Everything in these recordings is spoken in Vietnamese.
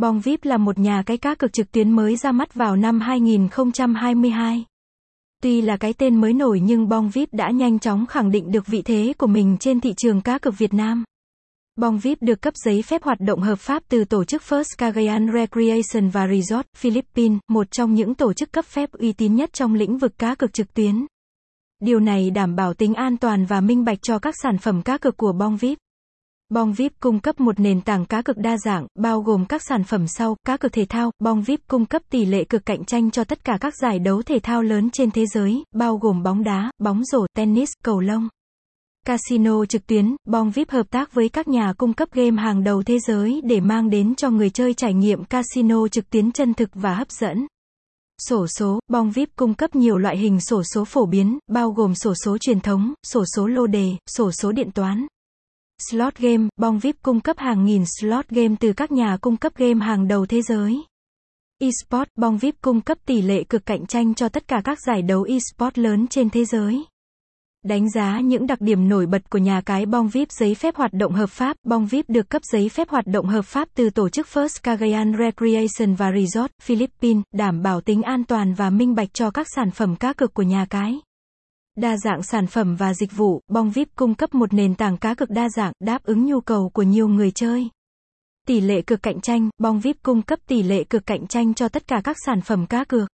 Bong VIP là một nhà cái cá cược trực tuyến mới ra mắt vào năm 2022. Tuy là cái tên mới nổi nhưng Bong VIP đã nhanh chóng khẳng định được vị thế của mình trên thị trường cá cược Việt Nam. Bong VIP được cấp giấy phép hoạt động hợp pháp từ tổ chức First Cagayan Recreation và Resort, Philippines, một trong những tổ chức cấp phép uy tín nhất trong lĩnh vực cá cược trực tuyến. Điều này đảm bảo tính an toàn và minh bạch cho các sản phẩm cá cược của Bong VIP. Bong VIP cung cấp một nền tảng cá cược đa dạng, bao gồm các sản phẩm sau, cá cược thể thao, Bong VIP cung cấp tỷ lệ cực cạnh tranh cho tất cả các giải đấu thể thao lớn trên thế giới, bao gồm bóng đá, bóng rổ, tennis, cầu lông. Casino trực tuyến, Bong VIP hợp tác với các nhà cung cấp game hàng đầu thế giới để mang đến cho người chơi trải nghiệm casino trực tuyến chân thực và hấp dẫn. Sổ số, Bong VIP cung cấp nhiều loại hình sổ số phổ biến, bao gồm sổ số truyền thống, sổ số lô đề, sổ số điện toán. Slot game, Bong VIP cung cấp hàng nghìn slot game từ các nhà cung cấp game hàng đầu thế giới. eSport, Bong VIP cung cấp tỷ lệ cực cạnh tranh cho tất cả các giải đấu eSport lớn trên thế giới. Đánh giá những đặc điểm nổi bật của nhà cái Bong VIP giấy phép hoạt động hợp pháp, Bong VIP được cấp giấy phép hoạt động hợp pháp từ tổ chức First Cagayan Recreation và Resort, Philippines, đảm bảo tính an toàn và minh bạch cho các sản phẩm cá cược của nhà cái. Đa dạng sản phẩm và dịch vụ, Bong VIP cung cấp một nền tảng cá cược đa dạng, đáp ứng nhu cầu của nhiều người chơi. Tỷ lệ cực cạnh tranh, Bong VIP cung cấp tỷ lệ cực cạnh tranh cho tất cả các sản phẩm cá cược.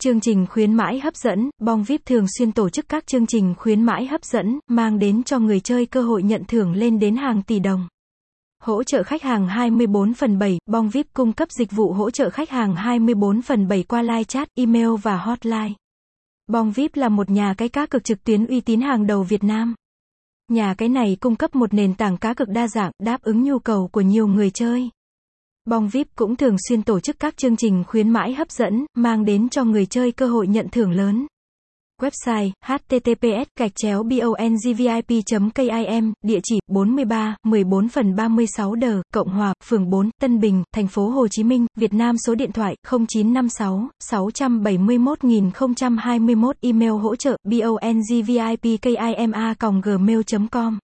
Chương trình khuyến mãi hấp dẫn, Bong VIP thường xuyên tổ chức các chương trình khuyến mãi hấp dẫn, mang đến cho người chơi cơ hội nhận thưởng lên đến hàng tỷ đồng. Hỗ trợ khách hàng 24 phần 7, Bong VIP cung cấp dịch vụ hỗ trợ khách hàng 24 phần 7 qua live chat, email và hotline. Bong VIP là một nhà cái cá cược trực tuyến uy tín hàng đầu Việt Nam. Nhà cái này cung cấp một nền tảng cá cược đa dạng, đáp ứng nhu cầu của nhiều người chơi. Bong VIP cũng thường xuyên tổ chức các chương trình khuyến mãi hấp dẫn, mang đến cho người chơi cơ hội nhận thưởng lớn. Website, https, gạch chéo bongvip.kim, địa chỉ, 43, 14 phần 36 đờ, Cộng Hòa, phường 4, Tân Bình, thành phố Hồ Chí Minh, Việt Nam số điện thoại, 0956, 671 email hỗ trợ, bongvip bongvipkima, gmail.com.